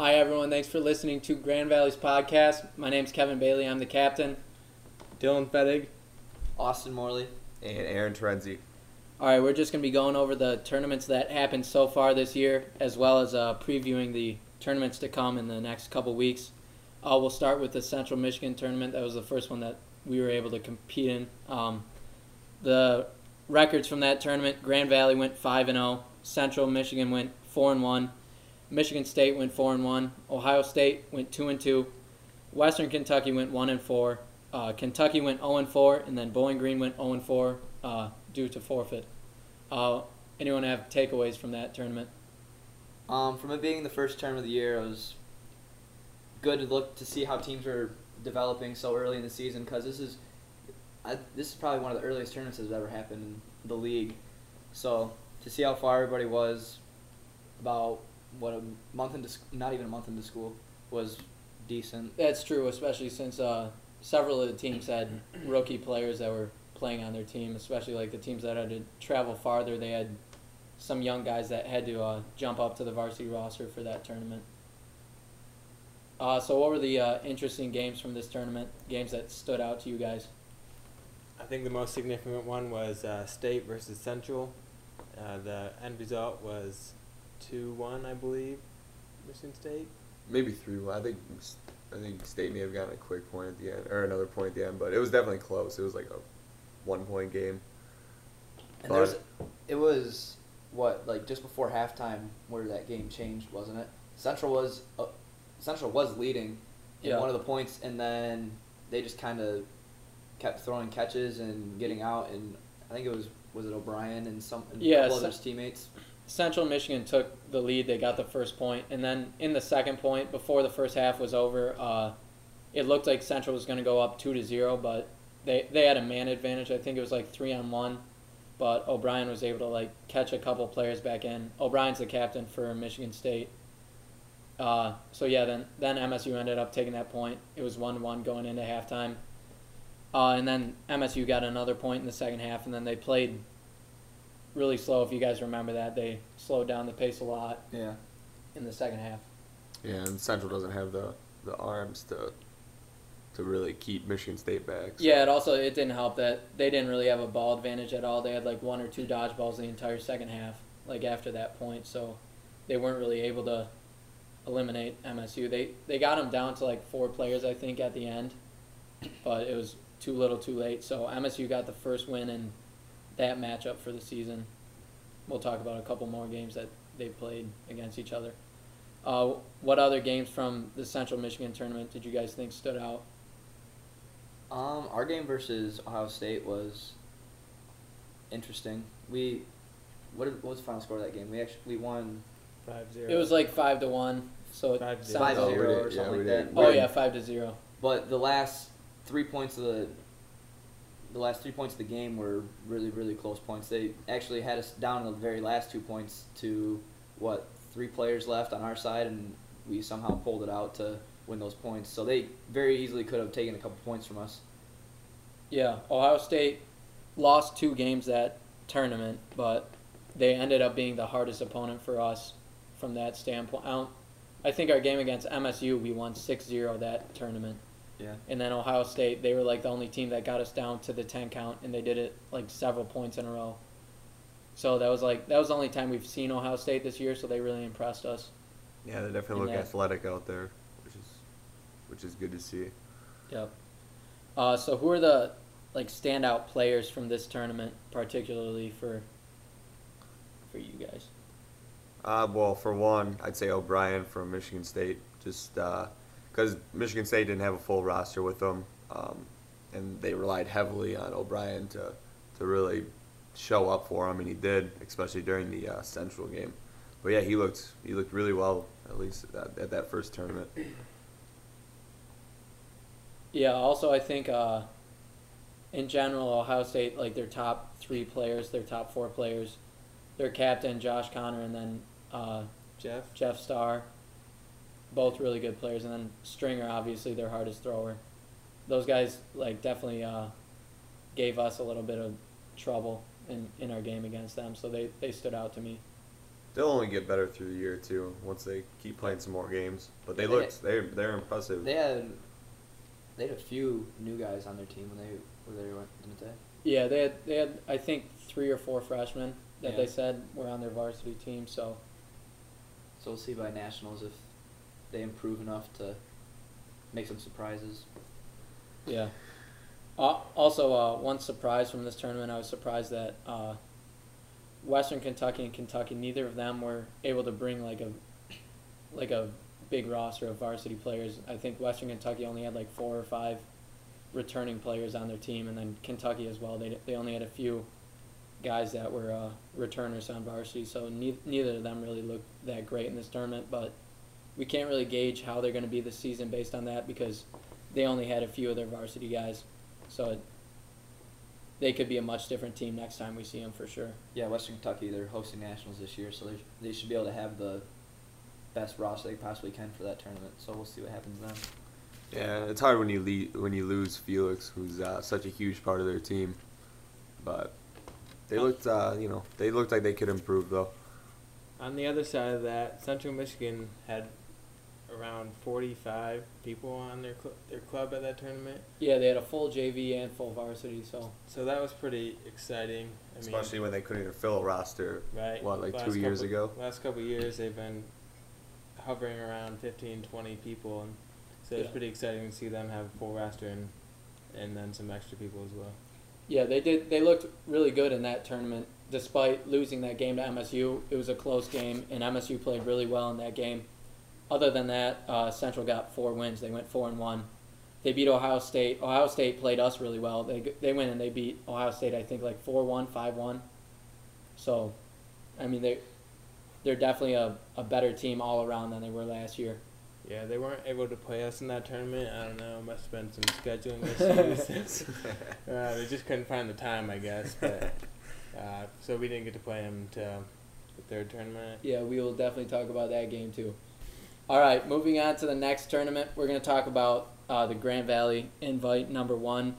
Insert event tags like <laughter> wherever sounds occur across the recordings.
Hi, everyone. Thanks for listening to Grand Valley's podcast. My name's Kevin Bailey. I'm the captain. Dylan Fettig. Austin Morley. and Aaron Terenzi. All right, we're just going to be going over the tournaments that happened so far this year, as well as uh, previewing the tournaments to come in the next couple weeks. Uh, we'll start with the Central Michigan tournament. That was the first one that we were able to compete in. Um, the records from that tournament: Grand Valley went five and zero. Central Michigan went four and one. Michigan State went four and one. Ohio State went two and two. Western Kentucky went one and four. Uh, Kentucky went zero and four, and then Bowling Green went zero and four uh, due to forfeit. Uh, anyone have takeaways from that tournament? Um, from it being the first term of the year, it was good to look to see how teams were developing so early in the season because this is I, this is probably one of the earliest tournaments that's ever happened in the league. So to see how far everybody was, about what a month into sc- not even a month into school was decent. That's true, especially since uh, several of the teams had rookie players that were playing on their team, especially like the teams that had to travel farther. They had some young guys that had to uh, jump up to the varsity roster for that tournament. Uh, so, what were the uh, interesting games from this tournament? Games that stood out to you guys? I think the most significant one was uh, State versus Central. Uh, the end result was 2 1, I believe, Michigan State. Maybe three. Well, I think I think State may have gotten a quick point at the end or another point at the end, but it was definitely close. It was like a one point game. And there's it was what like just before halftime where that game changed, wasn't it? Central was uh, Central was leading in Yeah. one of the points, and then they just kind of kept throwing catches and getting out. And I think it was was it O'Brien and some and Yeah, a couple so- of his teammates. Central Michigan took the lead. They got the first point, and then in the second point, before the first half was over, uh, it looked like Central was going to go up two to zero, but they they had a man advantage. I think it was like three on one, but O'Brien was able to like catch a couple players back in. O'Brien's the captain for Michigan State. Uh, so yeah, then then MSU ended up taking that point. It was one one going into halftime, uh, and then MSU got another point in the second half, and then they played really slow. If you guys remember that, they slowed down the pace a lot Yeah. in the second half. Yeah, and Central doesn't have the the arms to to really keep Michigan State back. so- Yeah, it also it didn't help that they didn't really have a ball advantage at all. They had like one or two dodgeballs the entire second half, like after that point, so they weren't really able to eliminate MSU. They they got them down to like four players, I think, at the end, but it was too little, too late. So MSU got the first win in that matchup for the season. We'll talk about a couple more games that they played against each other. Uh, what other games from the Central Michigan tournament did you guys think stood out? Um, our game versus Ohio State was interesting. We what, did, what was the final score of that game? We actually we won 5 0. It was like five to one, so it sounds- five Oh, we zero did- or something we like that. Oh yeah, five to zero. But the last three points of the the last three points of the game were really really close points. They actually had us down in the very last two points to what three players left on our side, and we somehow pulled it out to win those points. So they very easily could have taken a couple points from us. Yeah, Ohio State lost two games that tournament, but they ended up being the hardest opponent for us from that standpoint. I, I think our game against MSU, we won 6-0 that tournament. Yeah. And then Ohio State, they were like the only team that got us down to the 10 count, and they did it like several points in a row. So that was like that was the only time we've seen Ohio State this year, so they really impressed us. Yeah, they definitely look that. athletic out there, which is which is good to see. Yep. Uh, so who are the like standout players from this tournament, particularly for for you guys? Uh, well, for one, I'd say O'Brien from Michigan State, just because Michigan State didn't have a full roster with them, um, and they relied heavily on O'Brien to to really show up for them, and he did, especially during the uh, Central game. But yeah, he looked he looked really well at least at, at that first tournament. Yeah. Also, I think uh, in general, Ohio State like their top three players, their top four players, their captain Josh Connor, and then uh, Jeff. Jeff Starr, both really good players, and then Stringer, obviously their hardest thrower. Those guys like definitely uh, gave us a little bit of trouble in, in our game against them, so they, they stood out to me. They'll only get better through the year too once they keep playing some more games. But they They- looked they they're impressive. They had they had a few new guys on their team when they were there, didn't they? Yeah, they had they had I think three or four freshmen that Yeah. they said were on their varsity team. So So we'll see by nationals if they improve enough to make some surprises. yeah. Uh, also, uh, one surprise from this tournament, I was surprised that uh, Western Kentucky and Kentucky, neither of them were able to bring like a like a big roster of varsity players. I think Western Kentucky only had like four or five returning players on their team, and then Kentucky as well. They they only had a few guys that were uh, returners on varsity, so ne- neither of them really looked that great in this tournament. But we can't really gauge how they're going to be this season based on that because they only had a few of their varsity guys, so it, they could be a much different team next time we see them for sure. Yeah, Western Kentucky, they're hosting nationals this year, so they, they should be able to have the best roster they possibly can for that tournament. So we'll see what happens then. Yeah, it's hard when you le- when you lose Felix, who's uh, such a huge part of their team. But they looked, uh, you know, they looked like they could improve though. On the other side of that, Central Michigan had around 45 people on their cl- their club at that tournament. Yeah, they had a full JV and full varsity, so So that was pretty exciting. I Especially mean, when they couldn't even fill a roster. right? what, like last two years couple- ago? Last couple of years, they've been hovering around 15, 20 people, and so it's Yeah. pretty exciting to see them have a full roster and and then some extra people as well. yeah, they did. They looked really good in that tournament, despite losing that game to MSU. It was a close game, and MSU played really well in that game. Other than that, uh, Central got four wins. They went four and one. They beat Ohio State. Ohio State played us really well. They they went and they beat Ohio State. I think like 4-1, 5-1. So, I mean they they're definitely a, a better team all around than they were last year. Yeah, they weren't able to play us in that tournament. I don't know. Must have been some scheduling <laughs> issues. <laughs> uh, they just couldn't find the time, I guess. But uh, so we didn't get to play them until the third tournament. Yeah, we will definitely talk about that game too. All right, moving on to the next tournament, we're going to talk about uh, the Grand Valley Invite number one.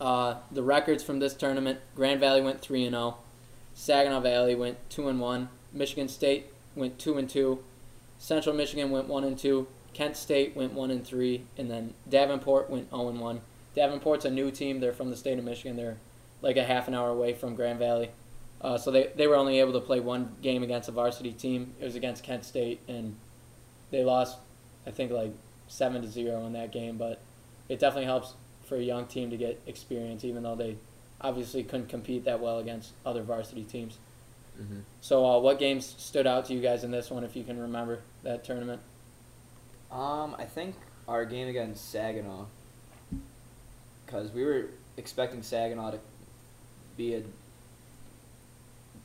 Uh, the records from this tournament: Grand Valley went three and zero, Saginaw Valley went two and one, Michigan State went two and two, Central Michigan went one and two, Kent State went one and three, and then Davenport went zero and one. Davenport's a new team; they're from the state of Michigan. They're like a half an hour away from Grand Valley. Uh, so they, they were only able to play one game against a varsity team. It was against Kent State, and they lost, I think, like seven to zero in that game. But it definitely helps for a young team to get experience, even though they obviously couldn't compete that well against other varsity teams. hmm So, uh, what games stood out to you guys in this one, if you can remember that tournament? Um, I think our game against Saginaw, because we were expecting Saginaw to be a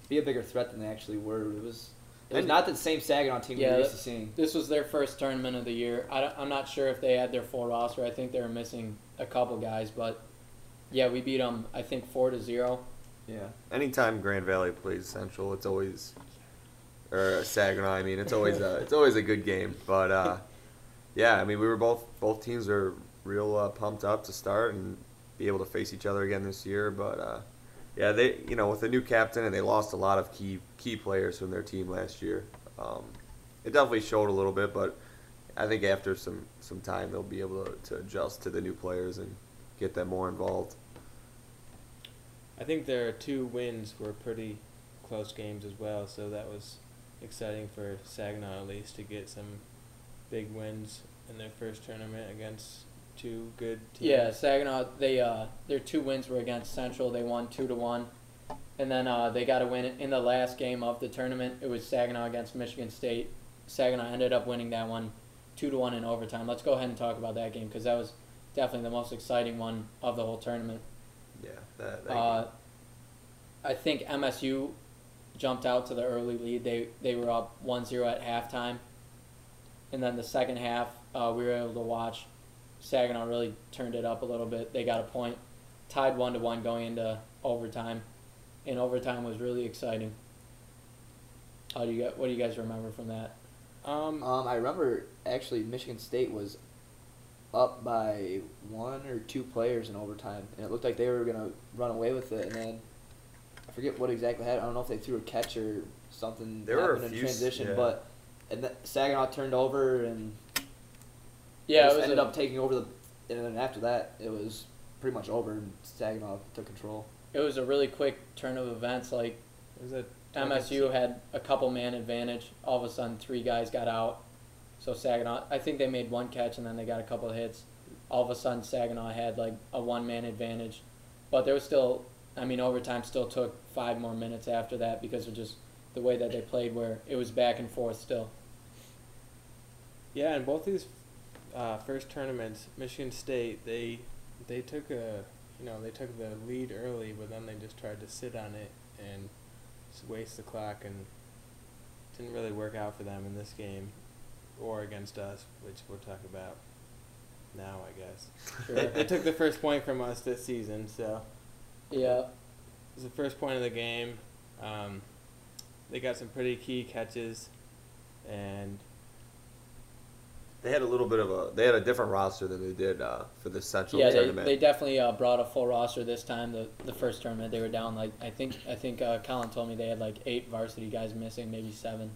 be a bigger threat than they actually were. It was it was And- not the same Saginaw team we Yeah, were used to seeing. This was their first tournament of the year. I am not sure if they had their full roster. I think they were missing a couple guys, but yeah, we beat them. I think four to zero. Yeah. Anytime Grand Valley plays Central, it's always or Saginaw. I mean, it's always a it's always a good game. But uh, yeah, I mean, we were both both teams are real uh, pumped up to start and be able to face each other again this year. But uh, yeah, they you know with the new captain and they lost a lot of key key players from their team last year. Um, it definitely showed a little bit, but I think after some some time they'll be able to, to adjust to the new players and get them more involved. I think their two wins were pretty close games as well, so that was exciting for Saginaw at least to get some big wins in their first tournament against two good teams. Yeah, Saginaw. They uh, their two wins were against Central. They won two to one, and then uh, they got a win in the last game of the tournament. It was Saginaw against Michigan State. Saginaw ended up winning that one, two to one in overtime. Let's go ahead and talk about that game because that was definitely the most exciting one of the whole tournament. Yeah, that, that Uh, I think MSU jumped out to the early lead. They they were up 1-0 at halftime, and then the second half uh, we were able to watch. Saginaw really turned it up a little bit. They got a point, tied one to one going into overtime, and overtime was really exciting. How do you get? What do you guys remember from that? Um, Um, I remember actually Michigan State was up by one or two players in overtime, and it looked like they were gonna run away with it. And then I forget what exactly happened. I don't know if they threw a catch or something There were a happened in few transition, yeah. but and the, Saginaw turned over and Yeah, just it was ended a- up taking over the. And then after that, it was pretty much over, and Saginaw took control. It was a really quick turn of events. Like was a MSU had a couple man advantage. All of a sudden, three guys got out. So Saginaw, I think they made one catch and then they got a couple of hits. All of a sudden, Saginaw had like a one man advantage, but there was still, I mean, overtime still took five more minutes after that because of just the way that they played, where it was back and forth still. Yeah, and both these uh, first tournaments, Michigan State they they took a you know they took the lead early, but then they just tried to sit on it and waste the clock, and didn't really work out for them in this game, or against us, which we'll talk about now, I guess. Sure. They, they took the first point from us this season, so yeah, it was the first point of the game. Um, they got some pretty key catches, and They had a little bit of a. They had a different roster than they did uh, for the Central yeah, they, tournament. they definitely uh, brought a full roster this time. The the first tournament they were down like I think I think uh, Colin told me they had like eight varsity guys missing, maybe seven.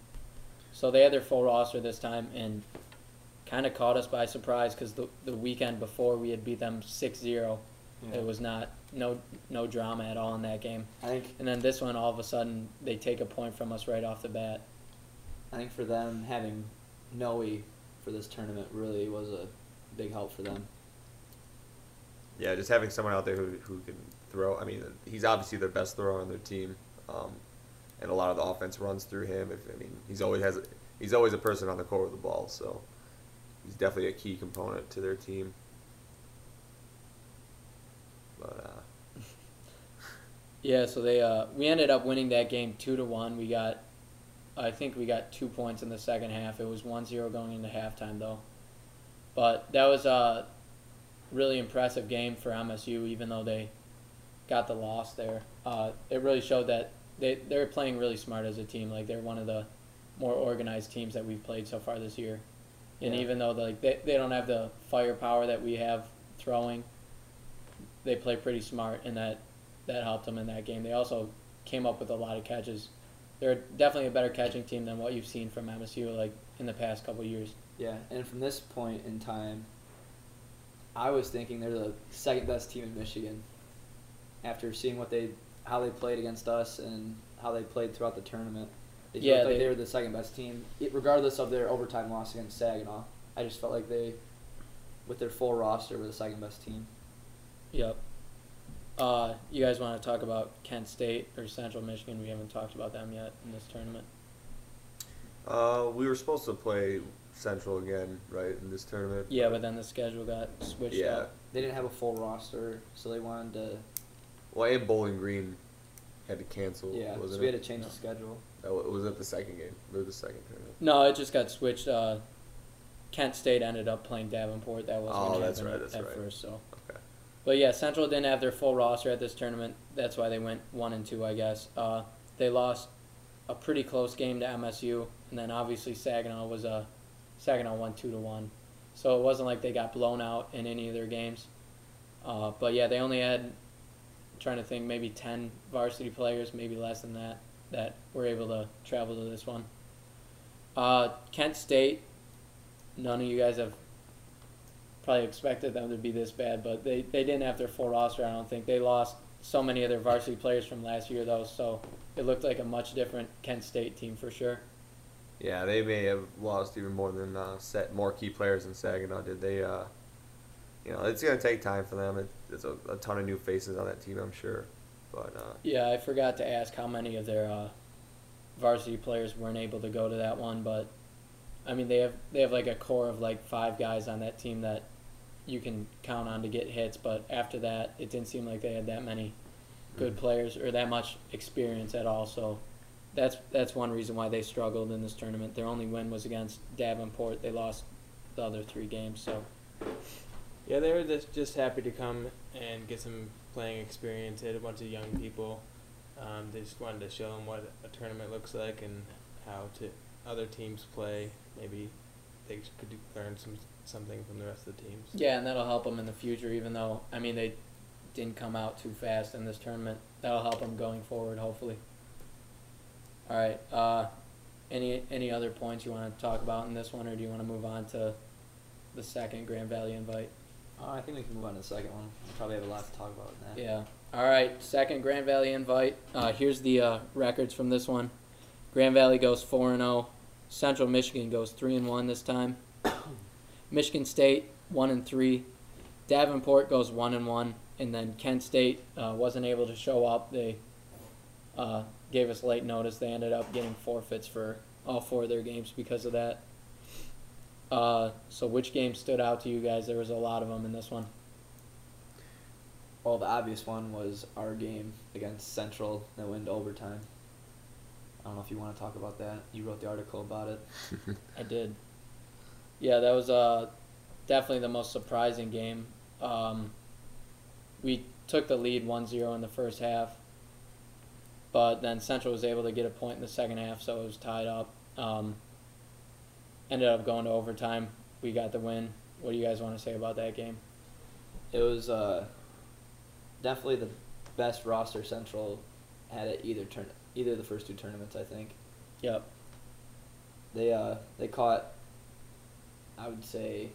So they had their full roster this time and kind of caught us by surprise because the the weekend before we had beat them 6-0. It was not no no drama at all in that game. I think And then this one, all of a sudden, they take a point from us right off the bat. I think for them having Noe for this tournament really was a big help for them. yeah, just having someone out there who who can throw. I mean, he's obviously their best thrower on their team, um, and a lot of the offense runs through him. If I mean, he's always has. He's always a person on the court with the ball, so he's definitely a key component to their team. But uh, <laughs> Yeah, so they uh, we ended up winning that game two to one. We got, I think we got two points in the second half. It was 1-0 going into halftime though, but that was a really impressive game for MSU. Even though they got the loss there, uh, it really showed that they they're playing really smart as a team. Like they're one of the more organized teams that we've played so far this year. And Yeah. even though like they, they don't have the firepower that we have throwing, they play pretty smart, and that that helped them in that game. They also came up with a lot of catches. They're definitely a better catching team than what you've seen from MSU like in the past couple years. Yeah, and from this point in time, I was thinking they're the second best team in Michigan. After seeing what they, how they played against us and how they played throughout the tournament, they Yeah, like they- they were the second best team, it- regardless of their overtime loss against Saginaw. I just felt like they, with their full roster, were the second best team. Yep. Uh, you guys want to talk about Kent State or Central Michigan? We haven't talked about them yet in this tournament. uh, we were supposed to play Central again, right, in this tournament. Yeah, but then the schedule got switched yeah. up. They didn't have a full roster, so they wanted to. Well, and Bowling Green had to cancel. Yeah, wasn't so we it? had to change No. the schedule. That wa- was it the second game or the second tournament? No, it just got switched. Uh, Kent State ended up playing Davenport. That wasn't Oh, gonna that's right, at, that's at right. first. So, Okay. But yeah, Central didn't have their full roster at this tournament. That's why they went one and two, I guess. Uh, they lost a pretty close game to MSU, and then obviously Saginaw was a Saginaw won two to one. So it wasn't like they got blown out in any of their games. Uh, but yeah, they only had trying to think maybe ten varsity players, maybe less than that, that were able to travel to this one. Uh, Kent State, none of you guys have probably expected them to be this bad, but they, they didn't have their full roster, I don't think. They lost so many of their varsity players from last year, though, so it looked like a much different Kent State team for sure. Yeah, they may have lost even more than uh, set more key players than Saginaw did. They, uh, you know, it's gonna take time for them. It, there's a, a ton of new faces on that team, I'm sure. But uh, Yeah, I forgot to ask how many of their uh, varsity players weren't able to go to that one, but I mean they have they have like a core of like five guys on that team that you can count on to get hits, but after that it didn't seem like they had that many good Mhm. players or that much experience at all. So that's that's one reason why they struggled in this tournament. Their only win was against Davenport. They lost the other three games. So Yeah, they were just just happy to come and get some playing experience. They had a bunch of young people. Um, they just wanted to show them what a tournament looks like and how to other teams play. Maybe they could learn some something from the rest of the teams. yeah, and that'll help them in the future. Even though I mean they didn't come out too fast in this tournament, that'll help them going forward. Hopefully. All right. Uh, any any other points you want to talk about in this one, or do you want to move on to the second Grand Valley invite? Uh, I think we can move on to the second one. We probably have a lot to talk about in that. Yeah. All right. Second Grand Valley invite. Uh, here's the uh, records from this one. Grand Valley goes four and zero. Central Michigan goes three and one this time. <coughs> Michigan State one and three. Davenport goes one and one, and then Kent State uh, wasn't able to show up. They uh, gave us late notice. They ended up getting forfeits for all four of their games because of that. Uh, so, which game stood out to you guys? There was a lot of them in this one. Well, the obvious one was our game against Central that went overtime. I don't know if you want to talk about that. You wrote the article about it. <laughs> I did. Yeah, that was uh, definitely the most surprising game. Um, we took the lead 1-0 in the first half, but then Central was able to get a point in the second half, so it was tied up. Um, ended up going to overtime. We got the win. What do you guys want to say about that game? It was uh, definitely the best roster Central had at either turn either the first two tournaments. I think Yep. they uh, they caught. I would say,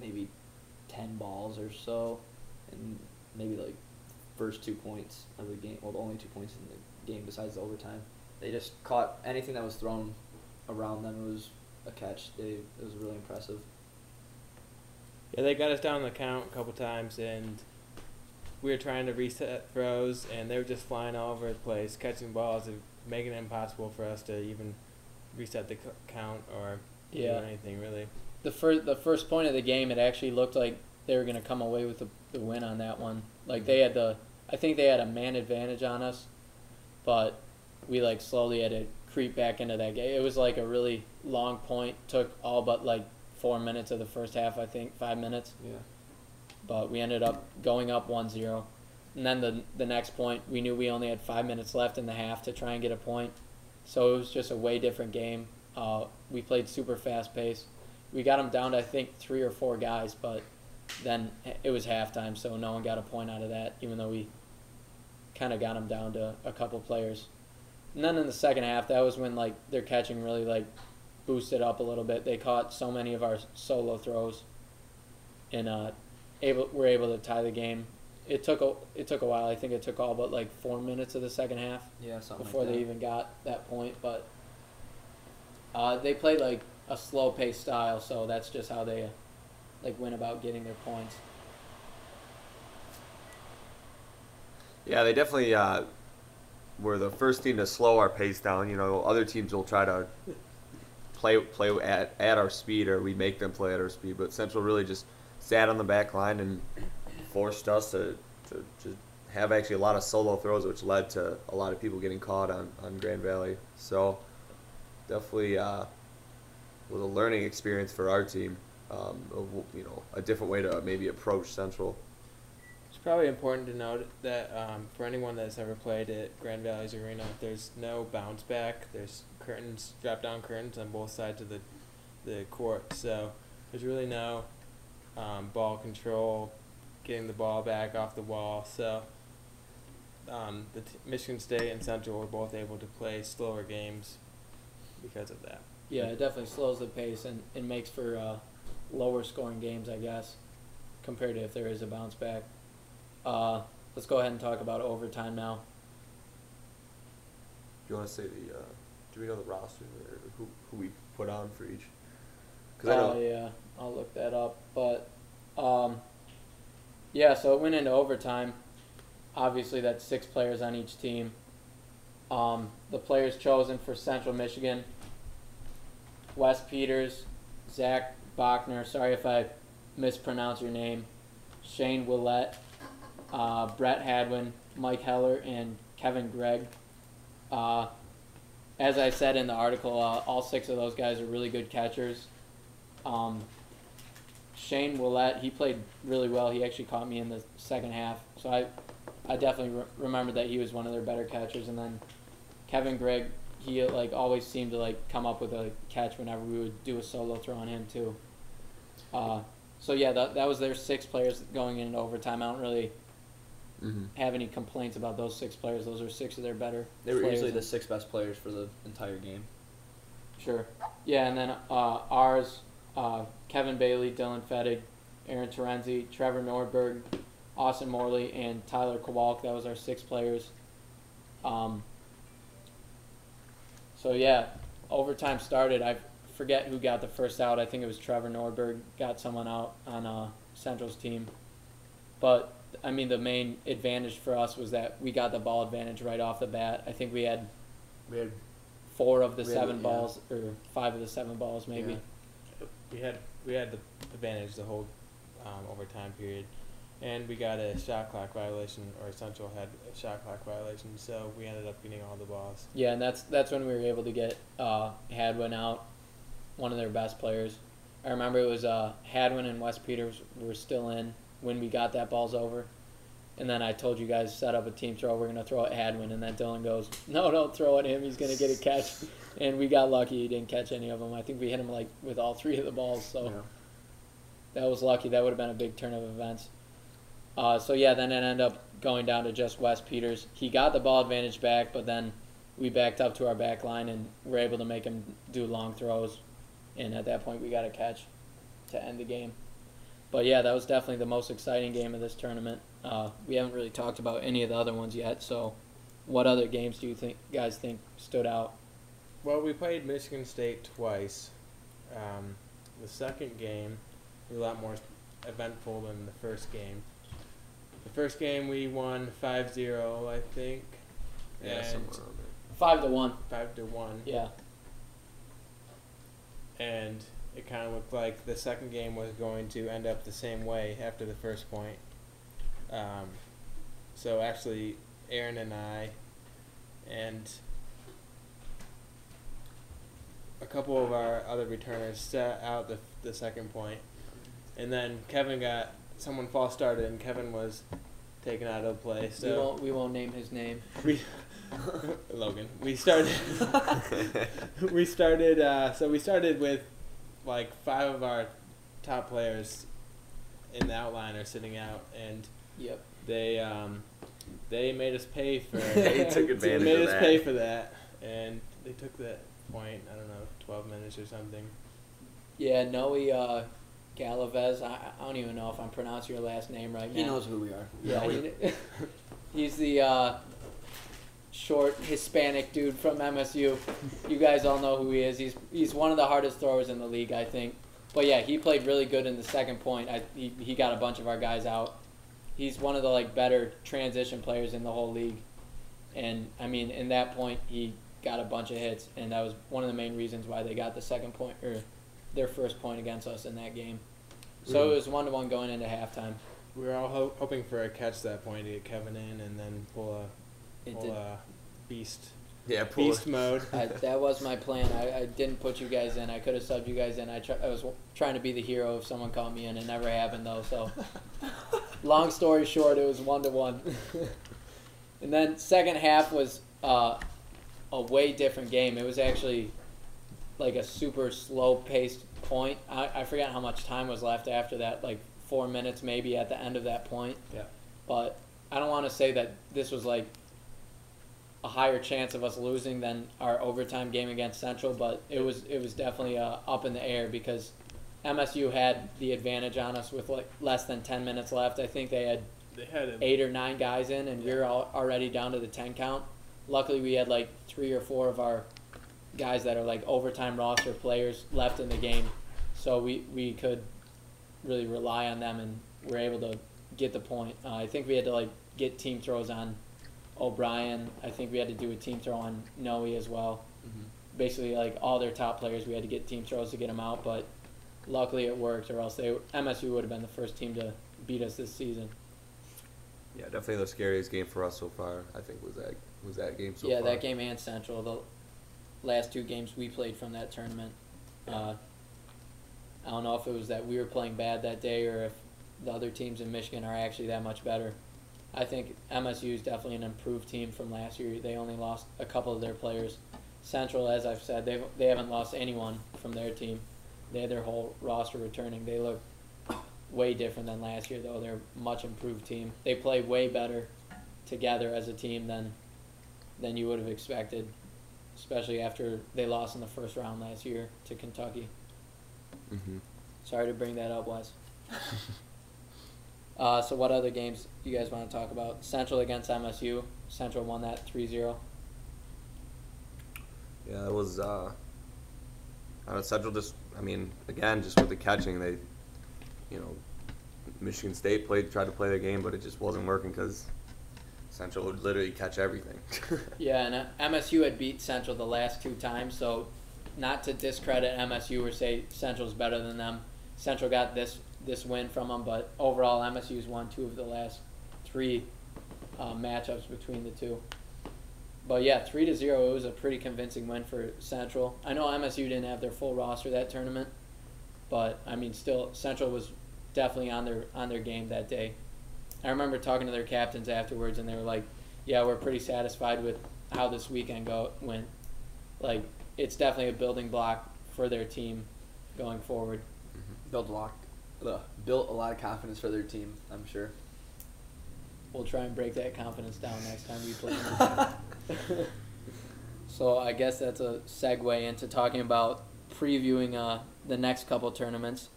maybe, ten balls or so, and maybe like first two points of the game. Well, the only two points in the game besides the overtime. They just caught anything that was thrown around them. It was a catch. They it was really impressive. Yeah, they got us down the count a couple times, and we were trying to reset throws, and they were just flying all over the place, catching balls, and making it impossible for us to even reset the count or Yeah. do anything really. the first the first point of the game, it actually looked like they were going to come away with the, the win on that one. Like they mm-hmm. had the, I think they had a man advantage on us, but we like slowly had to creep back into that game. It was like a really long point. Took all but like four minutes of the first half. I think five minutes, Yeah. But we ended up going up 1-0. And then the the next point, we knew we only had five minutes left in the half to try and get a point. So it was just a way different game. Uh, we played super fast pace. We got them down to I think three or four guys, but then it was halftime, so no one got a point out of that, even though we kind of got them down to a couple players. And then in the second half, that was when like their catching really like boosted up a little bit. They caught so many of our solo throws, and uh, able were able to tie the game. It took a it took a while. I think it took all but like four minutes of the second half Yeah. Something before like that. they even got that point. But uh, they played like a slow paced style, so that's just how they like went about getting their points. Yeah, they definitely uh, were the first team to slow our pace down. You know, other teams will try to play play at, at our speed, or we make them play at our speed. But Central really just sat on the back line and forced us to, to, to have actually a lot of solo throws, which led to a lot of people getting caught on, on Grand Valley. So definitely uh, was a learning experience for our team. Um, you know, a different way to maybe approach Central. It's probably important to note that um, for anyone that's ever played at Grand Valley's Arena, there's no bounce back. There's curtains, drop down curtains on both sides of the the court. So there's really no um, ball control, getting the ball back off the wall. So um, the t- Michigan State and Central were both able to play slower games because of that. Yeah, it definitely slows the pace and it makes for uh, lower scoring games, I guess, compared to if there is a bounce back. Uh, let's go ahead and talk about overtime now. Do you want to say the? Uh, do we know the roster or who who we put on for each? Because I Oh know. yeah, I'll look that up. But um, yeah, so it went into overtime. Obviously, that's six players on each team. Um, the players chosen for Central Michigan: Wes Peters, Zach Bachner. Sorry if I mispronounce your name. Shane Willett, uh, Brett Hadwin, Mike Heller, and Kevin Gregg. Uh, as I said in the article, uh, all six of those guys are really good catchers. Um, Shane Willett, he played really well. He actually caught me in the second half, so I, I definitely re- remember that he was one of their better catchers. And then Kevin Gregg, he like always seemed to like come up with a catch whenever we would do a solo throw on him too. Uh, so yeah, that that was their six players going into overtime. I don't really Mhm. have any complaints about those six players. Those are six of their better. They were players usually the six best players for the entire game. Sure. Yeah, and then uh, ours, uh, Kevin Bailey, Dylan Fettig, Aaron Terenzi, Trevor Nordberg, Austin Morley, and Tyler Kowalk. That was our six players. Um, so yeah, overtime started. I forget who got the first out. I think it was Trevor Nordberg got someone out on uh, Central's team. But I mean, the main advantage for us was that we got the ball advantage right off the bat. I think we had We had four of the had- seven yeah. balls or five of the seven balls maybe. Yeah. We had we had the advantage the whole um, overtime period, and we got a shot clock violation, or Central had a shot clock violation, so we ended up getting all the balls. Yeah, and that's that's when we were able to get uh, Hadwin out, one of their best players. I remember it was uh, Hadwin and Wes Peters were still in when we got that balls over, and then I told you guys set up a team throw. We're gonna throw at Hadwin, and then Dylan goes, "No, don't throw at him. He's gonna get a catch." And we got lucky. He didn't catch any of them. I think we hit him like with all three of the balls. So. Yeah. That was lucky. That would have been a big turn of events. Uh, so yeah, then it ended up going down to just Wes Peters. He got the ball advantage back, but then we backed up to our back line and were able to make him do long throws. And at that point, we got a catch to end the game. But yeah, that was definitely the most exciting game of this tournament. Uh, we haven't really talked about any of the other ones yet. So, what other games do you think guys think stood out? Well, we played Michigan State twice. Um, the second game was a lot more eventful than the first game. The first game we won 5-0, I think. Yeah, and somewhere around there. Five to one. 5 to 1. Yeah. and it kind of looked like the second game was going to end up the same way after the first point. Um, so actually, Aaron and I, and a couple of our other returners set out the the second point, and then Kevin got someone false started, and Kevin was taken out of play. we So won't we won't name his name. we <laughs> Logan. We started. <laughs> we started. Uh, so we started with like five of our top players in the outline are sitting out, and Yep. they um, they made us pay for. They took <laughs> advantage. they made of us that. pay for that, and they took that point. I don't know, twelve minutes or something. Yeah, Noe uh, Galavez. I, I don't even know if I'm pronouncing your last name right. He man. knows who we are. Yeah, he, <laughs> he's the uh, short Hispanic dude from MSU. You guys all know who he is. He's he's one of the hardest throwers in the league, I think. But yeah, he played really good in the second point. I, he he got a bunch of our guys out. He's one of the like better transition players in the whole league. And I mean, in that point, he got a bunch of hits, and that was one of the main reasons why they got the second point or their first point against us in that game. So it was one to one going into halftime. We were all ho- hoping for a catch that point to get Kevin in, and then pull a It pull did, a beast Yeah, pull beast mode. I, that was my plan. I, I didn't put you guys in. I could have subbed you guys in. I, try, I was w- trying to be the hero if someone called me in. It never happened though. So, <laughs> long story short, it was one to one. And then second half was uh, a way different game. It was actually like a super slow paced point. I, I forgot how much time was left after that. Like four minutes maybe at the end of that point. Yeah. But I don't want to say that this was like a higher chance of us losing than our overtime game against Central, but it was it was definitely uh, up in the air because MSU had the advantage on us with like less than ten minutes left. I think they had They had eight or nine guys in, and we were all already down to the ten count. Luckily, we had like three or four of our guys that are like overtime roster players left in the game, so we we could really rely on them, and we're able to get the point. Uh, I think we had to like get team throws on O'Brien. I think we had to do a team throw on Noe as well. Mhm. Basically, like all their top players, we had to get team throws to get them out, but luckily it worked, or else they MSU would have been the first team to beat us this season. Yeah, definitely the scariest game for us so far. I think was that was that game so yeah, far. that game and Central, the last two games we played from that tournament. Uh, I don't know if it was that we were playing bad that day or if the other teams in Michigan are actually that much better. I think MSU is definitely an improved team from last year. They only lost a couple of their players. Central, as I've said, they they haven't lost anyone from their team. They had their whole roster returning. They look way different than last year, though. They're a much improved team. They play way better together as a team than than you would have expected, especially after they lost in the first round last year to Kentucky. Mm-hmm. Sorry to bring that up, Wes. <laughs> uh, so what other games you guys want to talk about? Central against MSU. Central won that 3-0. Yeah, it was. Uh, I don't know, Central just. I mean, again, just with the catching, they, you know, Michigan State played tried to play their game, but it just wasn't working because Central would literally catch everything. <laughs> Yeah, and uh, MSU had beat Central the last two times, so not to discredit MSU or say Central's better than them. Central got this this win from them, but overall MSU's won two of the last three uh, matchups between the two. But yeah, three to zero. It was a pretty convincing win for Central. I know MSU didn't have their full roster that tournament, but I mean, still Central was definitely on their on their game that day. I remember talking to their captains afterwards, and they were like, "Yeah, we're pretty satisfied with how this weekend go went. Like, it's definitely a building block for their team going forward." Built a lot, ugh, built a lot of confidence for their team. I'm sure. We'll try and break that confidence down next time we play. them. <laughs> <laughs> so I guess that's a segue into talking about previewing uh, the next couple tournaments.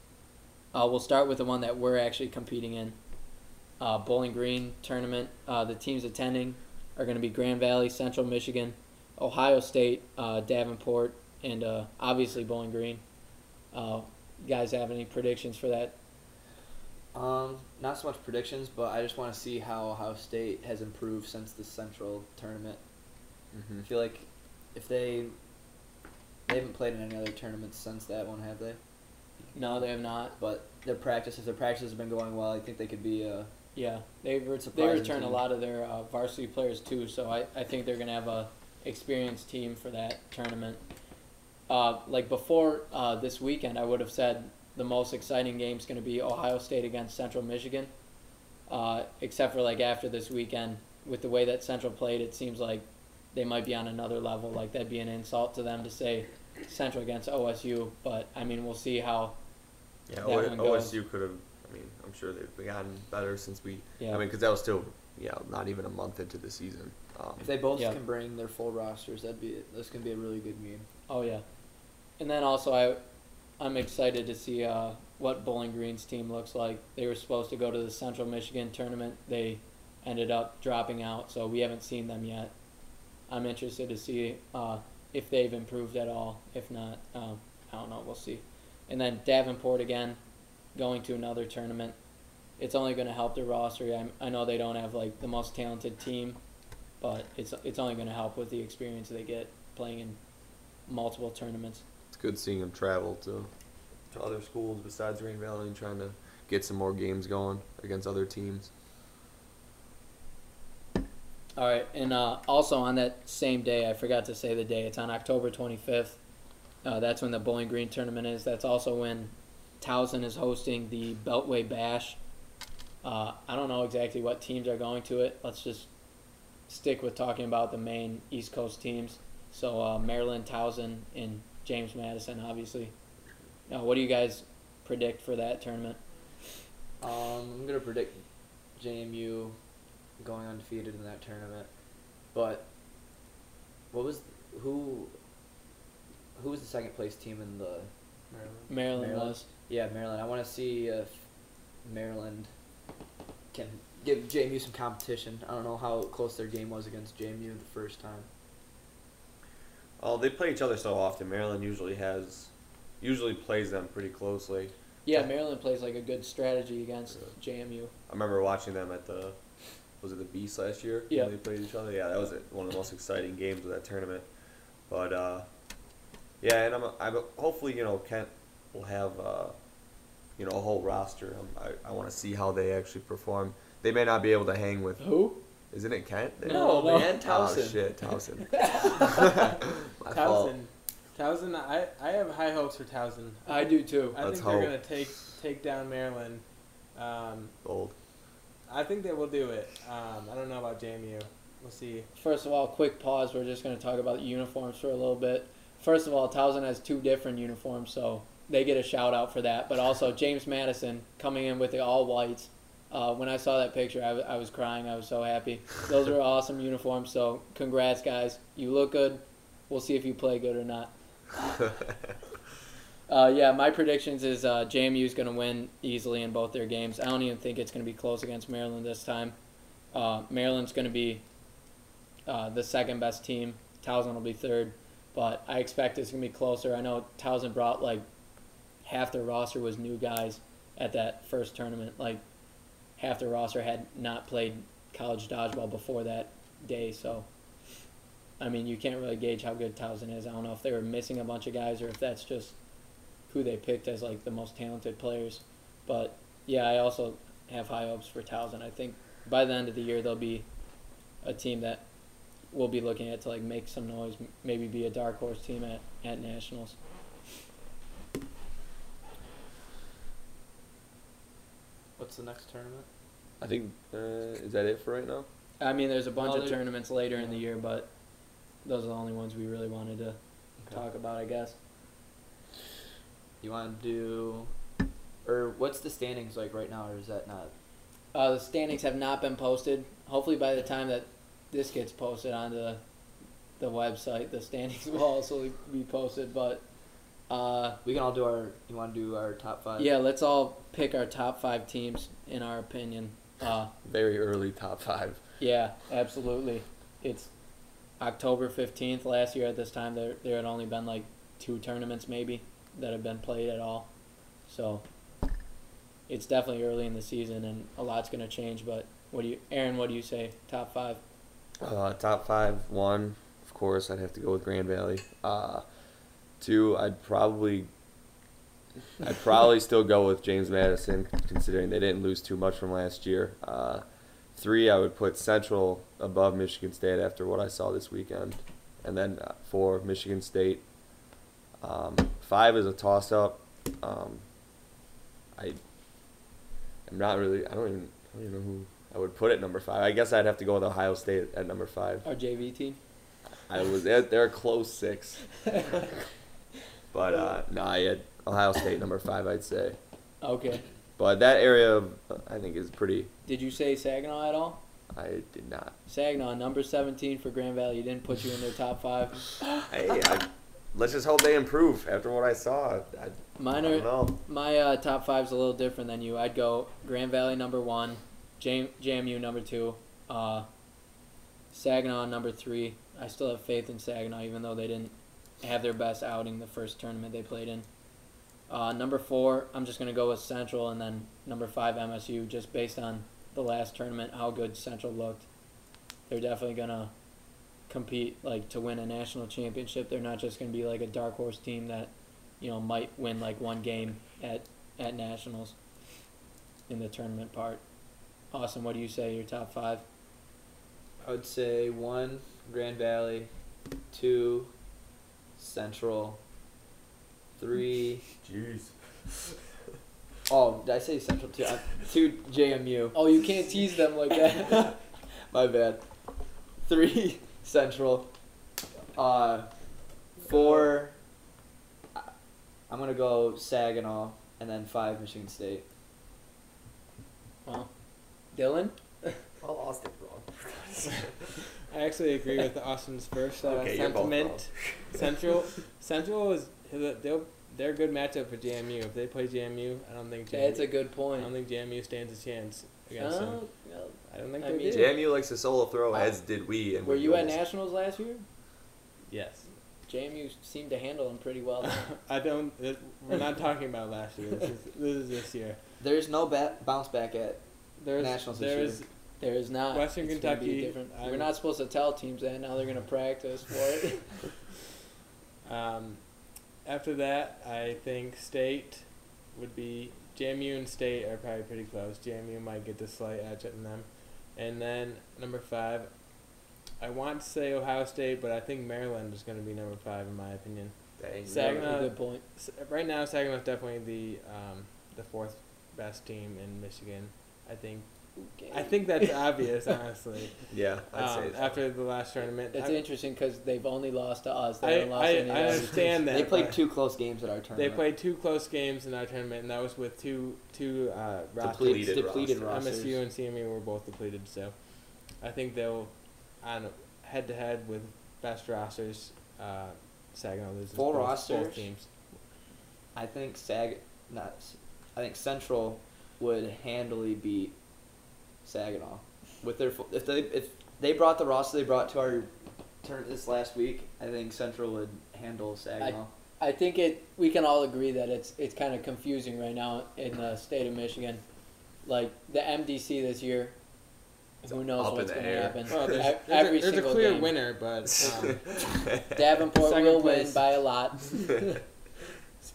Uh, we'll start with the one that we're actually competing in. Uh, Bowling Green tournament. Uh, the teams attending are going to be Grand Valley, Central Michigan, Ohio State, uh, Davenport, and uh, obviously Bowling Green. Uh, you guys have any predictions for that? Um, not so much predictions, but I just want to see how Ohio State has improved since the Central tournament. mm-hmm. I feel like if they they haven't played in any other tournaments since that one, have they? No, they have not. But their practice, if their practice has been going well, I think they could be. Uh, Yeah, they re- they Surprising return a lot of their uh, varsity players too, so I, I think they're gonna have a experienced team for that tournament. Uh, like before uh, this weekend, I would have said the most exciting game is gonna be Ohio State against Central Michigan. Uh, except for like after this weekend, with the way that Central played, it seems like they might be on another level. Like that'd be an insult to them to say Central against OSU. But I mean, we'll see how. Yeah, that O- one goes. OSU could have. I mean, I'm sure they've gotten better since we. Yeah. I mean, because that was still, yeah, not even a month into the season. Um, if they both Yeah. can bring their full rosters, that'd be that's gonna be a really good game. Oh yeah, and then also I, I'm excited to see uh, what Bowling Green's team looks like. They were supposed to go to the Central Michigan tournament. They ended up dropping out, so we haven't seen them yet. I'm interested to see uh, if they've improved at all. If not, um, I don't know. We'll see. And then Davenport again, going to another tournament. It's only going to help their roster. I, I know they don't have like the most talented team, but it's it's only going to help with the experience they get playing in multiple tournaments. it's good seeing them travel to, to other schools besides Green Valley and trying to get some more games going against other teams. All right, and uh, also on that same day, I forgot to say the day. It's on October 25th. Uh, that's when the Bowling Green tournament is. That's also when Towson is hosting the Beltway Bash. Uh, I don't know exactly what teams are going to it. Let's just stick with talking about the main East Coast teams. So uh, Maryland, Towson, and James Madison, obviously. Now, what do you guys predict for that tournament? Um, I'm gonna predict JMU going undefeated in that tournament. But what was who? Who was the second place team in the? Maryland. Maryland, Maryland? was. Yeah, Maryland. I want to see if Maryland can give JMU some competition. I don't know how close their game was against JMU the first time. Oh, they play each other so often. Maryland usually has, usually plays them pretty closely. Yeah, Maryland plays like a good strategy against JMU. I remember watching them at the, was it the Beast last year? when they played each other. Yeah, that was one of the most exciting games of that tournament. But uh, yeah, and I'm, I'm hopefully you know Kent will have uh, you know a whole roster. Um, I, I want to see how they actually perform. They may not be able to hang with. Who? Isn't it Kent? They- No, no. man, Oh Towson. shit, Towson. <laughs> My fault. Towson. Towson, I, I have high hopes for Towson. I do too. I Let's think they're gonna take take down Maryland. Um, Old. I think they will do it. Um, I don't know about JMU. We'll see. First of all, quick pause. We're just going to talk about uniforms for a little bit. First of all, Towson has two different uniforms, so they get a shout out for that. But also James Madison coming in with the all whites. Uh, when I saw that picture, I, was crying. I was so happy. Those are awesome uniforms. So congrats, guys. You look good. We'll see if you play good or not. <laughs> Uh, yeah, my predictions is uh, JMU is going to win easily in both their games. I don't even think it's going to be close against Maryland this time. Uh, Maryland's going to be uh, the second best team. Towson will be third, but I expect it's going to be closer. I know Towson brought like half their roster was new guys at that first tournament. Like half their roster had not played college dodgeball before that day, so. I mean, you can't really gauge how good Towson is. I don't know if they were missing a bunch of guys or if that's just who they picked as like the most talented players. But yeah, I also have high hopes for Towson. I think by the end of the year they'll be a team that we'll be looking at to like make some noise, maybe be a dark horse team at, at nationals. What's the next tournament? I think uh, is that it for right now? I mean, there's a bunch No, of tournaments later in the year, but those are the only ones we really wanted to talk about, I guess. You want to do, or what's the standings like right now, or is that not? Uh, the standings have not been posted. Hopefully, by the time that this gets posted on the the website, the standings will also be posted. But uh, We can all do our. You want to do our top five? yeah, let's all pick our top five teams in our opinion. Uh, Very early top five. yeah, absolutely. It's October fifteenth. Last year at this time, there there had only been like two tournaments maybe that have been played at all. So it's definitely early in the season, and a lot's gonna change. But what do you, Aaron? What do you say? Top five. Uh, top five, one, of course, I'd have to go with Grand Valley. Uh, two, I'd probably, I'd probably still go with James Madison, considering they didn't lose too much from last year. Uh, three, I would put Central above Michigan State after what I saw this weekend, and then uh, four, Michigan State. Um, five is a toss-up. Um, I, I'm not really. I don't even. I don't even know who I would put at number five. I guess I'd have to go with Ohio State at number five. Our JV team. I was they're, they're a close six, <laughs> but uh, no, I had Ohio State number five. I'd say, Okay. but that area of, I think is pretty. Did you say Saginaw at all? I did not. Saginaw, number 17 for Grand Valley. You Didn't put you in their top five. <laughs> Hey, I, let's just hope they improve after what I saw. I, Mine don't are know. my uh, top five's a little different than you. I'd go Grand Valley number one, Jam- JMU number two, uh, Saginaw number three. I still have faith in Saginaw, even though they didn't have their best outing the first tournament they played in. Uh, number four, I'm just gonna go with Central, and then number five MSU, just based on the last tournament, how good Central looked. They're definitely gonna compete like to win a national championship. They're not just gonna be like a dark horse team that, you know, might win like one game at at nationals. In the tournament part. Awesome. What do you say? Your top five? I would say one Grand Valley, two Central, three. Jeez. Oh, did I say Central <laughs> two? Uh, two JMU. Oh, you can't tease them like that. <laughs> My bad. Three <laughs> Central. Uh, four. I- I'm gonna go Saginaw, and then five Michigan State. well, Dylan. I Well, Austin wrong. I actually agree with Austin's first uh, Okay, sentiment. <laughs> Central, Central is they'll they're a good matchup for JMU. If they play JMU, I don't think JMU, That's a good point. I don't think JMU stands a chance against them. Oh, I don't think I they mean- do. JMU likes to solo throw, Uh, as did we. And were we you at nationals last year? Yes. JMU seemed to handle them pretty well. <laughs> I don't. It, we're not talking about last year. This is this is this year. There's no ba- bounce back at. There's Nationals this there's year. There is not. Western It's gonna be Kentucky, different. I'm- We're not supposed to tell teams that. Now they're gonna practice for it. <laughs> <laughs> Um, after that, I think state would be JMU and state are probably pretty close. JMU might get the slight edge on them, and then number five, I want to say Ohio State, but I think Maryland is going to be number five in my opinion. Dang, Saginaw- good point. Right now, Saginaw is definitely the um, the fourth best team in Michigan. I think Okay. I think that's obvious, honestly. <laughs> Yeah, I'd Um, say so. after the last tournament, It's I, interesting because they've only lost to us. They I, haven't lost I, to any I other understand that They played two close games at our tournament. They played two close games in our tournament, and that was with two two uh, rosters. Depleted depleted roster. rosters. MSU and CMU were both depleted, so I think they'll, on head to head with best rosters, uh, Saginaw loses Full both, rosters? both teams. I think Sag, not. S- I think Central would handily beat Saginaw with their if they if they brought the roster they brought to our turn this last week. I think Central would handle Saginaw. I think it. We can all agree that it's it's kind of confusing right now in the state of Michigan. Like the MDC this year, who knows what's going to happen? Well, there's, there's, Every a, there's a clear game. winner, but um, <laughs> Davenport Second will place. win by a lot.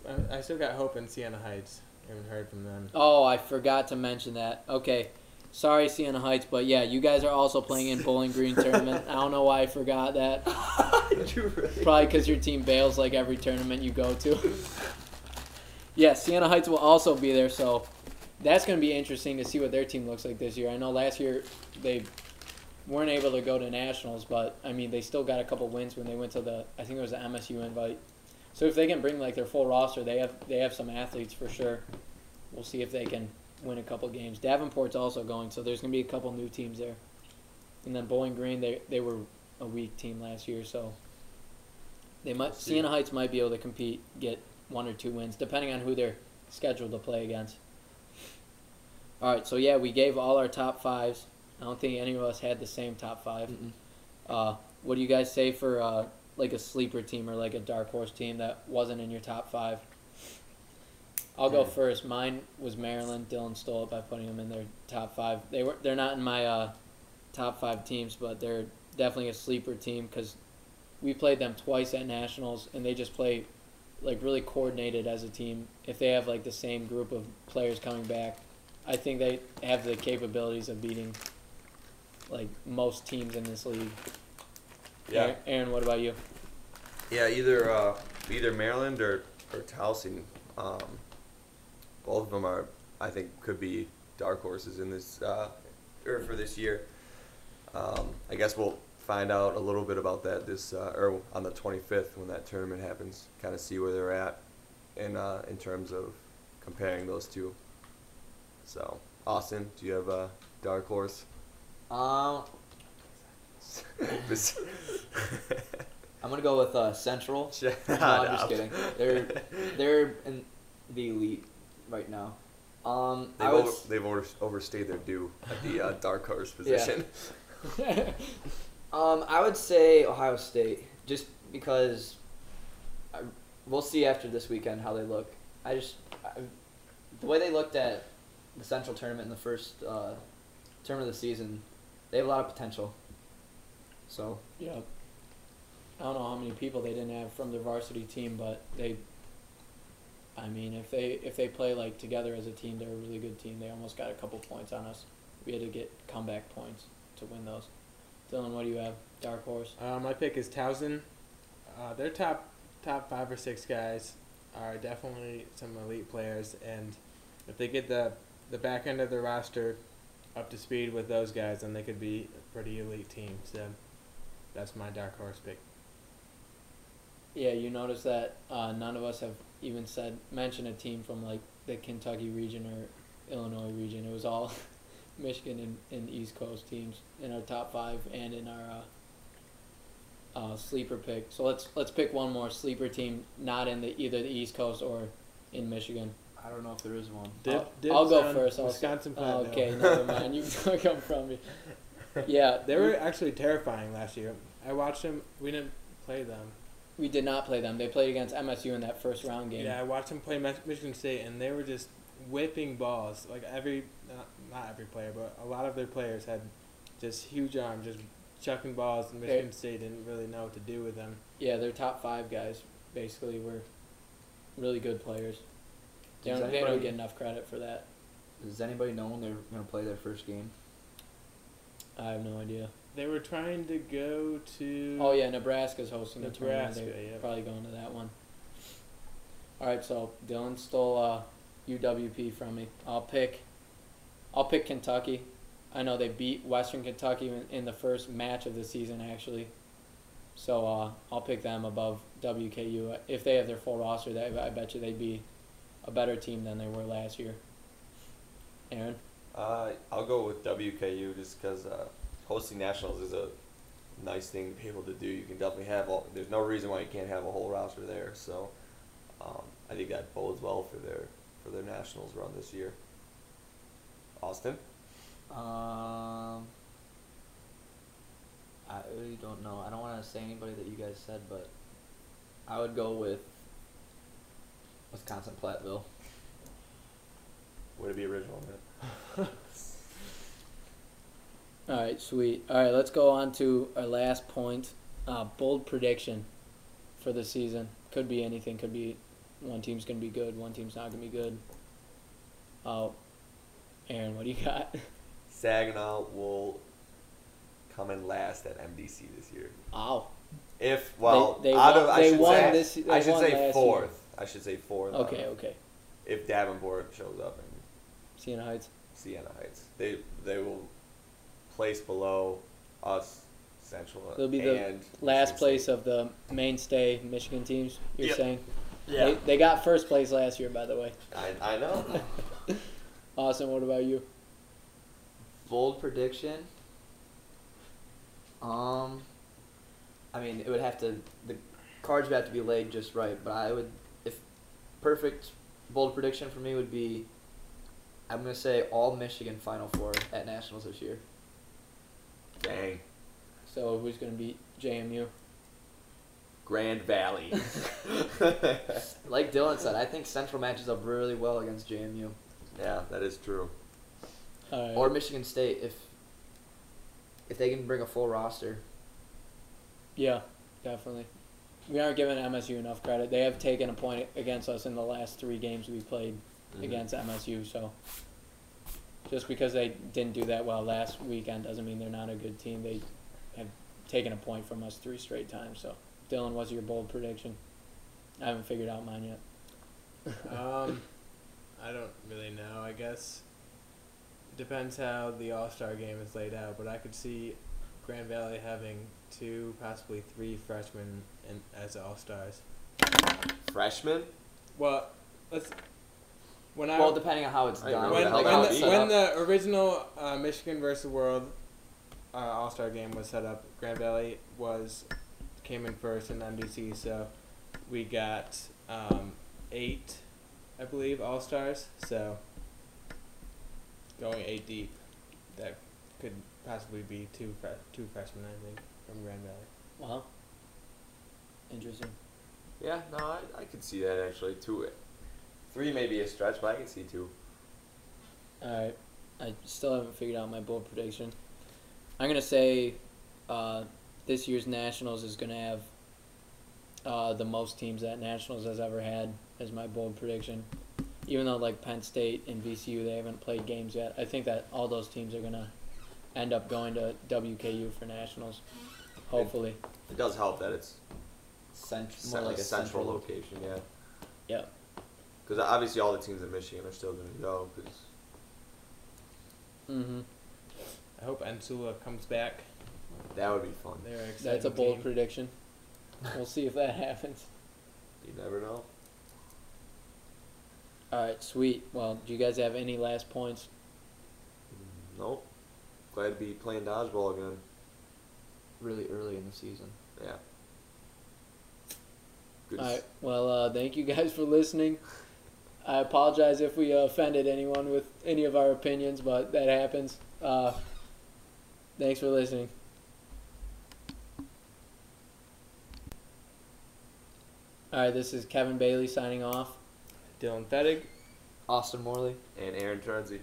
I, <laughs> I still got hope in Siena Heights. haven't heard from them. Oh, I forgot to mention that. Okay. Sorry, Siena Heights, but yeah, you guys are also playing in Bowling Green tournament. I don't know why I forgot that. <laughs> Really? Probably because your team bails like every tournament you go to. <laughs> yeah, Siena Heights will also be there, so that's going to be interesting to see what their team looks like this year. I know last year they weren't able to go to nationals, but I mean they still got a couple wins when they went to the I think it was the MSU invite. So if they can bring like their full roster, they have they have some athletes for sure. We'll see if they can win a couple games. Davenport's also going, so there's gonna be a couple new teams there. And then Bowling Green, they they were a weak team last year, so they might see. Siena Heights might be able to compete, get one or two wins, depending on who they're scheduled to play against. All right, so yeah, we gave all our top fives. I don't think any of us had the same top five. Mm-mm. Uh, what do you guys say for uh, like a sleeper team or like a dark horse team that wasn't in your top five? I'll go first. Mine was Maryland. Dylan stole it by putting them in their top five. They were they're not in my uh, top five teams, but they're definitely a sleeper team because we played them twice at nationals, and they just play like really coordinated as a team. If they have like the same group of players coming back, I think they have the capabilities of beating like most teams in this league. Yeah, Aaron, Aaron, what about you? yeah. Either uh, either Maryland or or Towson. Um, both of them are, I think, could be dark horses in this uh, or for this year. Um, I guess we'll find out a little bit about that this uh, or on the 25th when that tournament happens. Kind of see where they're at in uh, in terms of comparing those two. So, Austin, do you have a dark horse? Um, <laughs> I'm gonna go with uh, Central. <laughs> No, I'm just kidding. They're they're in the elite right now. Um, They've, I would. over, s- they've over, overstayed their due at the uh, <laughs> dark horse Yeah. position. <laughs> Um, I would say Ohio State, just because I, we'll see after this weekend how they look. I just I, the way they looked at the Central tournament in the first uh, tournament of the season, they have a lot of potential. So Yeah. I don't know how many people they didn't have from their varsity team, but they. I mean, if they if they play like together as a team, they're a really good team. They almost got a couple points on us. We had to get comeback points to win those. Dylan, what do you have? Dark horse. Uh, my pick is Towson. Uh, their top top five or six guys are definitely some elite players, and if they get the the back end of their roster up to speed with those guys, then they could be a pretty elite team. So that's my dark horse pick. Yeah, you notice that uh, none of us have even said mention a team from like the Kentucky region or Illinois region. It was all <laughs> Michigan and, and East Coast teams in our top five and in our uh, uh, sleeper pick. So let's let's pick one more sleeper team not in the either the East Coast or in Michigan. I don't know if there is one. I'll, Dib- I'll go first. I'll Wisconsin oh, Platte. okay, never mind. <laughs> You took them from me. <laughs> Yeah, They were actually terrifying last year. I watched them. We didn't play them. We did not play them. They played against MSU in that first round game. Yeah, I watched them play Michigan State, and they were just whipping balls. Like every, not, not every player, but a lot of their players had just huge arms, just chucking balls, and Michigan State didn't really know what to do with them. Yeah, their top five guys basically were really good players. They don't, they don't get enough credit for that. Does anybody know when they're gonna play their first game? I have no idea. They were trying to go to. Oh yeah, Nebraska's hosting the tournament. They're yeah. probably going to that one. All right, so Dylan stole uh, UWP from me. I'll pick. I'll pick Kentucky. I know they beat Western Kentucky in, in the first match of the season, actually. So uh, I'll pick them above WKU if they have their full roster. That I bet you they'd be a better team than they were last year. Aaron, Uh, I'll go with WKU just because uh, hosting nationals is a nice thing to be able to do. You can definitely have all. There's no reason why you can't have a whole roster there. So um, I think that bodes well for their for their nationals run this year. Austin. Um, I really don't know. I don't want to say anybody that you guys said, but I would go with Wisconsin Platteville. Would it be original? Man? <laughs> all right, sweet. All right, let's go on to our last point. Uh, bold prediction for the season could be anything. Could be one team's gonna be good, one team's not gonna be good. Oh, Aaron, what do you got? <laughs> Saginaw will come in last at MDC this year. Ow. If well, they out won- of I they should say this- they I should say year. fourth. I should say fourth. Okay, okay. If Davenport shows up in Siena Heights. Siena Heights, they they will place below us, Central. They'll be the and Last Michigan place State. of the mainstay Michigan teams. You're Yep. saying? Yeah, They, they got first place last year, by the way. I I know. <laughs> awesome. what about you? Bold prediction. Um, I mean, it would have to the cards would have to be laid just right, but I would if perfect bold prediction for me would be I'm gonna say all Michigan Final Four at nationals this year. Dang, So who's going to beat JMU? Grand Valley. <laughs> <laughs> Like Dylan said, I think Central matches up really well against JMU yeah, that is true. All right. or Michigan State if if they can bring a full roster. yeah, definitely. We aren't giving MSU enough credit. They have taken a point against us in the last three games we played Mhm. against MSU. So just because they didn't do that well last weekend doesn't mean they're not a good team. They have taken a point from us three straight times. So Dylan, what's your bold prediction? I haven't figured out mine yet. <laughs> um, I don't really know. I guess depends how the All Star game is laid out, but I could see Grand Valley having two, possibly three freshmen in, as All Stars. Freshmen? Well, let's. When I Well, depending on how it's done. when, when, the, when the original uh, Michigan versus World uh, All Star game was set up, Grand Valley was came in first in MDC, so we got um, eight, I believe, All Stars. So going eight deep, that could possibly be two fre- two freshmen, I think, from Grand Valley. Wow. Interesting. Yeah, no, I, I could see that actually. Two, three may be a stretch, but I can see two. All right. I still haven't figured out my bold prediction. I'm gonna say uh, this year's nationals is gonna have uh, the most teams that nationals has ever had as my bold prediction. Even though like Penn State and VCU they haven't played games yet, I think that all those teams are gonna end up going to WKU for nationals. Hopefully. It does help that it's Cent- cen- more like a central, central location, yeah. Yeah. Because obviously all the teams in Michigan are still going to go. Because Mm-hmm. I hope Ansula comes back. that would be fun. They're an That's a bold team. prediction. We'll see if that <laughs> happens. You never know. All right, sweet. Well, do you guys have any last points? Nope. Glad to be playing dodgeball again. really early in the season. Yeah. Good. All to s- right. Well, uh, thank you guys for listening. I apologize if we uh, offended anyone with any of our opinions, but that happens. Uh, thanks for listening. All right, this is Kevin Bailey signing off. Dylan Fettig. Austin Morley. And Aaron Turnsey.